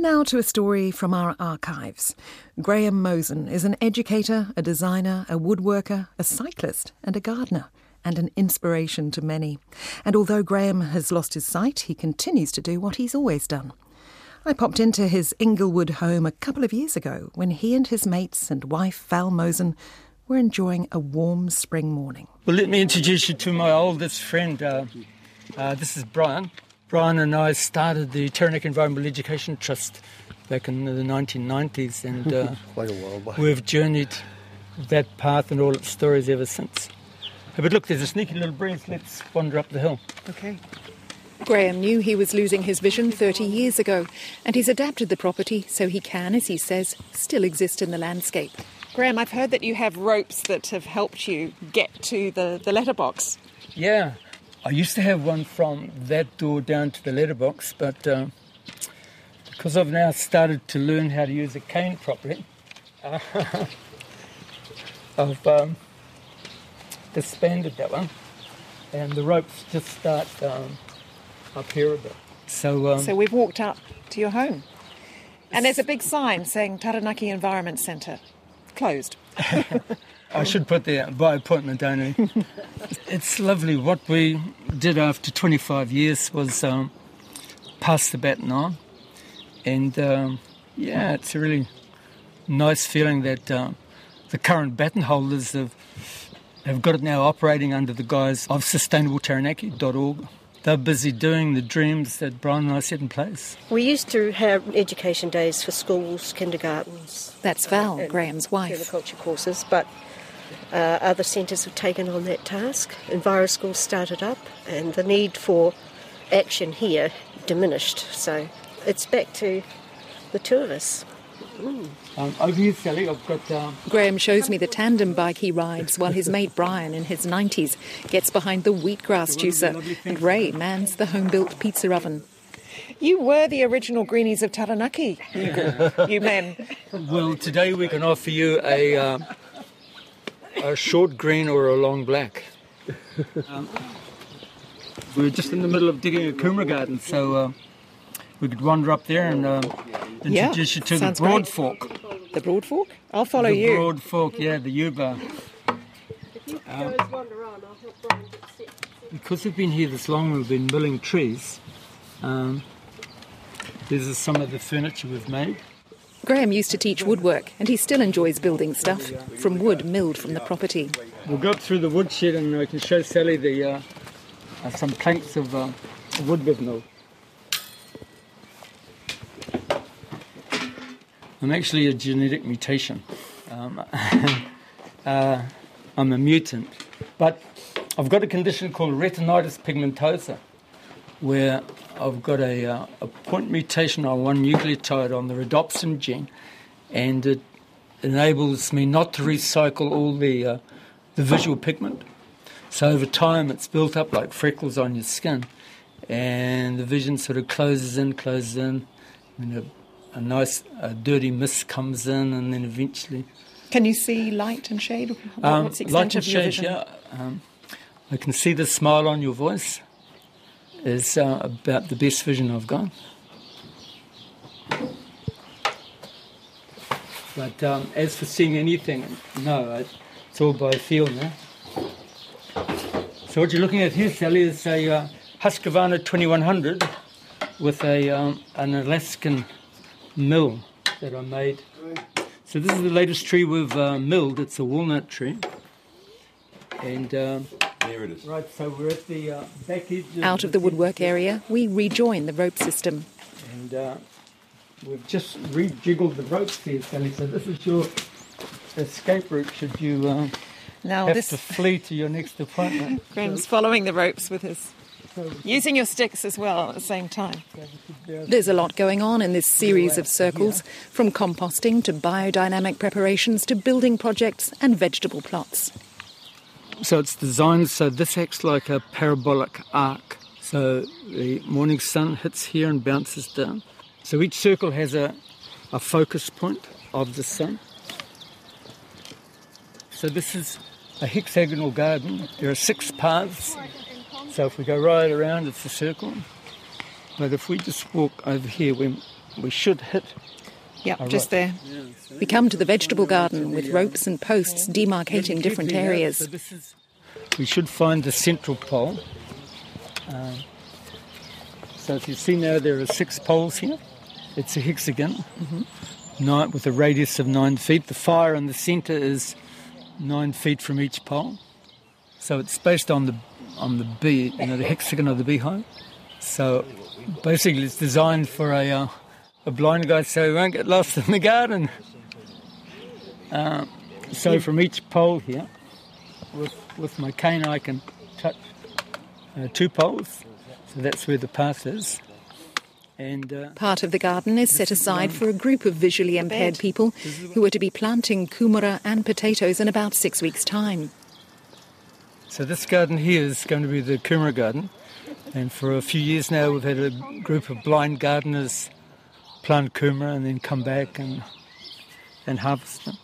Now to a story from our archives. Graham Mosen is an educator, a designer, a woodworker, a cyclist, and a gardener, and an inspiration to many. And although Graham has lost his sight, he continues to do what he's always done. I popped into his Inglewood home a couple of years ago when he and his mates and wife Val Mosen were enjoying a warm spring morning. Well, let me introduce you to my oldest friend. Uh, uh, this is Brian. Brian and I started the Taranaki Environmental Education Trust back in the 1990s, and uh, Quite a while back. we've journeyed that path and all its stories ever since. But look, there's a sneaky little breeze. Let's wander up the hill. Okay. Graham knew he was losing his vision 30 years ago, and he's adapted the property so he can, as he says, still exist in the landscape. Graham, I've heard that you have ropes that have helped you get to the, the letterbox. Yeah, I used to have one from that door down to the letterbox, but uh, because I've now started to learn how to use a cane properly, I've um, disbanded that one, and the ropes just start um, up here a bit. So, um, So we've walked up to your home. And there's a big sign saying Taranaki Environment Centre. Closed. I should put there by appointment only. it's lovely. What we did after 25 years was um, pass the baton on, and um, yeah, it's a really nice feeling that um, the current baton holders have have got it now operating under the guise of sustainabletaranaki.org. They're busy doing the dreams that Brian and I set in place. We used to have education days for schools, kindergartens. That's Val, and Graham's wife. Permaculture courses, but uh, other centres have taken on that task. EnviroSchool started up, and the need for action here diminished. So it's back to the two of us. Um, over here, Sally, I've got. Um, Graham shows me the tandem bike he rides while his mate Brian, in his 90s, gets behind the wheatgrass juicer, and Ray mans the home built pizza oven. You were the original greenies of Taranaki, you, you men. Well, today we can offer you a, uh, a short green or a long black. Um, we're just in the middle of digging a kumara garden, so uh, we could wander up there and Yeah, introduce you to the broad great. fork. The Broad Fork? I'll follow the you. The broad fork, yeah, the U bar. Um, because we've been here this long, we've been milling trees. Um, this is some of the furniture we've made. Graham used to teach woodwork, and he still enjoys building stuff from wood milled from the property. We'll go up through the woodshed and I can show Sally the uh, uh, some planks of uh, wood we've milled. I'm actually a genetic mutation. Um, uh, I'm a mutant, but I've got a condition called retinitis pigmentosa, where I've got a, uh, a point mutation on one nucleotide on the rhodopsin gene, and it enables me not to recycle all the uh, the visual pigment. So over time, it's built up like freckles on your skin, and the vision sort of closes in, closes in, and a, a nice a dirty mist comes in, and then eventually Can you see light and shade? Um, light and shade, vision? yeah. Um, I can see the smile on your voice. Is uh, about the best vision I've got. But um, as for seeing anything, no, it's all by feel now. So what you're looking at here, Sally, is a uh, Husqvarna 2100 with a um, an Alaskan mill that I made. So this is the latest tree we've uh, milled. It's a walnut tree. And um, There it is. right, so we're at the uh, back edge. Out of the woodwork area, we rejoin the rope system. And uh, we've just rejiggled the ropes here, Sally. So this is your escape route should you uh, Now have this to flee to your next appointment. Graham's following the ropes with his Using your sticks as well at the same time. There's a lot going on in this series of circles, from composting to biodynamic preparations to building projects and vegetable plots. So it's designed so this acts like a parabolic arc. So the morning sun hits here and bounces down. So each circle has a, a focus point of the sun. So this is a hexagonal garden. There are six paths. So if we go right around, it's a circle. But if we just walk over here, we, we should hit. Yep, just there. We come to the vegetable garden with ropes and posts demarcating different areas. we should find the central pole. Um, so if you see now, there are six poles here. It's a hexagon, nine, with a radius of nine feet. The fire in the centre is nine feet from each pole. So it's based on the on the bee, you know, the hexagon of the beehive. So basically, it's designed for a uh, a blind guy so he won't get lost in the garden. Um, so from each pole here, with with my cane, I can touch uh, two poles. So that's where the path is. And uh, Part of the garden is set aside for a group of visually impaired people who are to be planting kumara and potatoes in about six weeks' time. So this garden here is going to be the Kumara garden, and for a few years now we've had a group of blind gardeners plant kumara and then come back and and harvest them.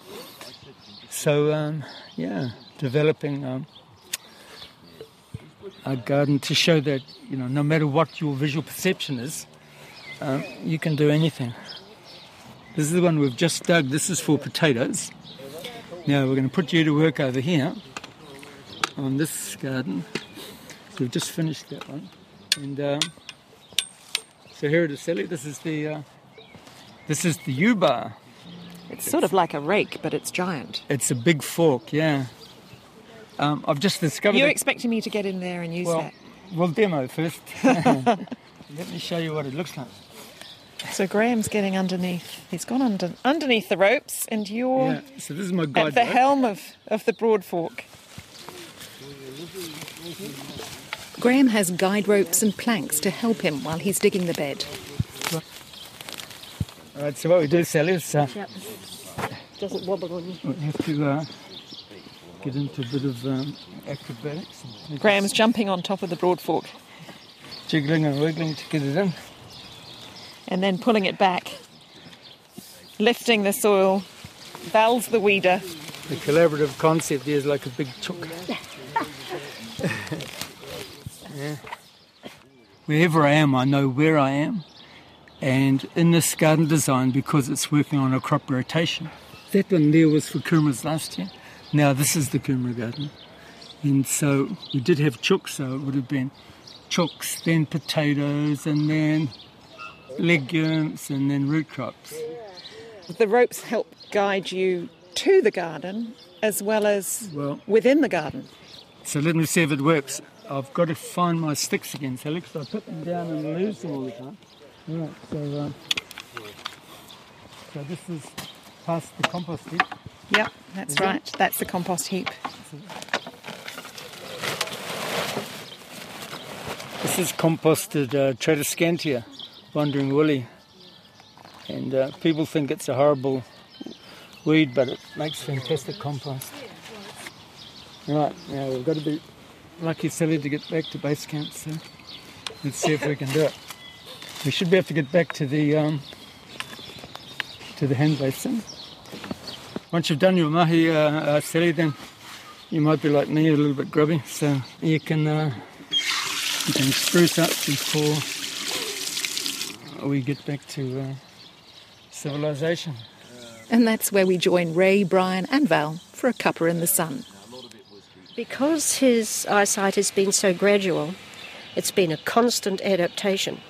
So um, yeah, developing um, a garden to show that you know no matter what your visual perception is, um, you can do anything. This is the one we've just dug. This is for potatoes. Now we're going to put you to work over here on this garden. So we've just finished that one, and um, so here it is, Sally. This is the uh, this is the U bar. It's sort of like a rake, but it's giant. It's a big fork, yeah. Um, I've just discovered. You're it- expecting me to get in there and use well, that. we'll demo first. Let me show you what it looks like. So Graham's getting underneath. He's gone under, underneath the ropes, and you're Yeah. So this is my guide. at the rope. helm of, of the broad fork. Graham has guide ropes and planks to help him while he's digging the bed. All right. So what we do, Sally, is uh, Doesn't wobble on you. we have to uh, get into a bit of um, acrobatics. Graham's jumping on top of the broad fork jiggling and wiggling to get it in. and then pulling it back, lifting the soil. Val's the weeder. The collaborative concept is like a big chook. yeah. Wherever I am, I know where I am. And in this garden design, because it's working on a crop rotation, that one there was for kumaras last year. Now this is the kumara garden. And so we did have chooks, so it would have been chooks, then potatoes, and then legumes, and then root crops. The ropes help guide you to the garden as well as Well, within the garden. So let me see if it works. I've got to find my sticks again, Sally, 'cause I put them down and lose them all the time. Right, so, um, so this is past the compost heap. Yep, that's right. That's the compost heap. This is composted uh, Tradescantia, wandering willie. And uh, people think it's a horrible weed, but it makes fantastic compost. Right, now we've got to be lucky, Sally, to get back to base camp, so let's see if we can do it. We should be able to get back to the um, to the hand basin. Once you've done your mahi, uh, uh, Sally, then you might be like me, a little bit grubby, so you can uh, you can spruce up before we get back to uh, civilization. And that's where we join Ray, Brian, and Val for a cuppa in the sun. Because his eyesight has been so gradual, it's been a constant adaptation.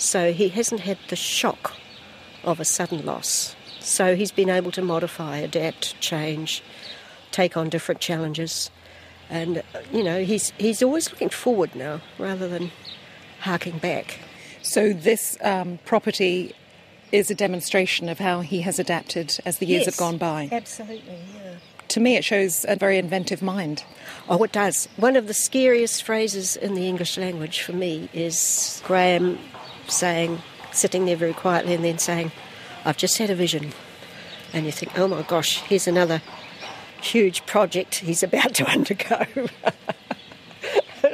So he hasn't had the shock of a sudden loss. So he's been able to modify, adapt, change, take on different challenges. And, you know, he's, he's always looking forward now rather than harking back. So this um, property is a demonstration of how he has adapted as the years have gone by. Absolutely, yeah. to me, it shows a very inventive mind. Oh, it does. One of the scariest phrases in the English language for me is Graham saying, sitting there very quietly, and then saying, I've just had a vision. And you think, oh my gosh, here's another huge project he's about to undergo.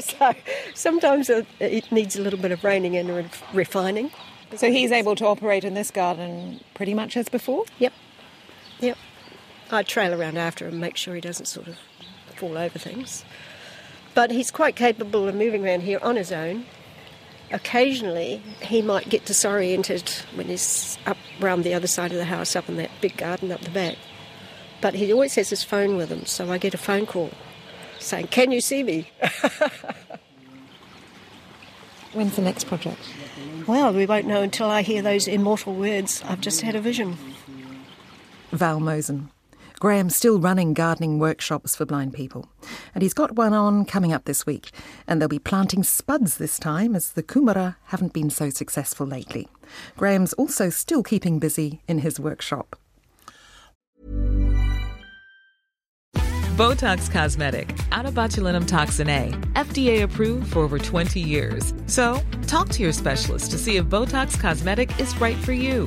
so sometimes it needs a little bit of reining in and refining. So he's able to operate in this garden pretty much as before? Yep. Yep. I trail around after him, make sure he doesn't sort of fall over things. But he's quite capable of moving around here on his own. Occasionally, he might get disoriented when he's up round the other side of the house, up in that big garden up the back. But he always has his phone with him, so I get a phone call saying, Can you see me? When's the next project? Well, we won't know until I hear those immortal words. I've just had a vision. Val Mosen. Graham's still running gardening workshops for blind people, and he's got one on coming up this week. And they'll be planting spuds this time, as the kumara haven't been so successful lately. Graham's also still keeping busy in his workshop. Botox Cosmetic, onabotulinumtoxinA, FDA approved for over 20 years. So, talk to your specialist to see if Botox Cosmetic is right for you.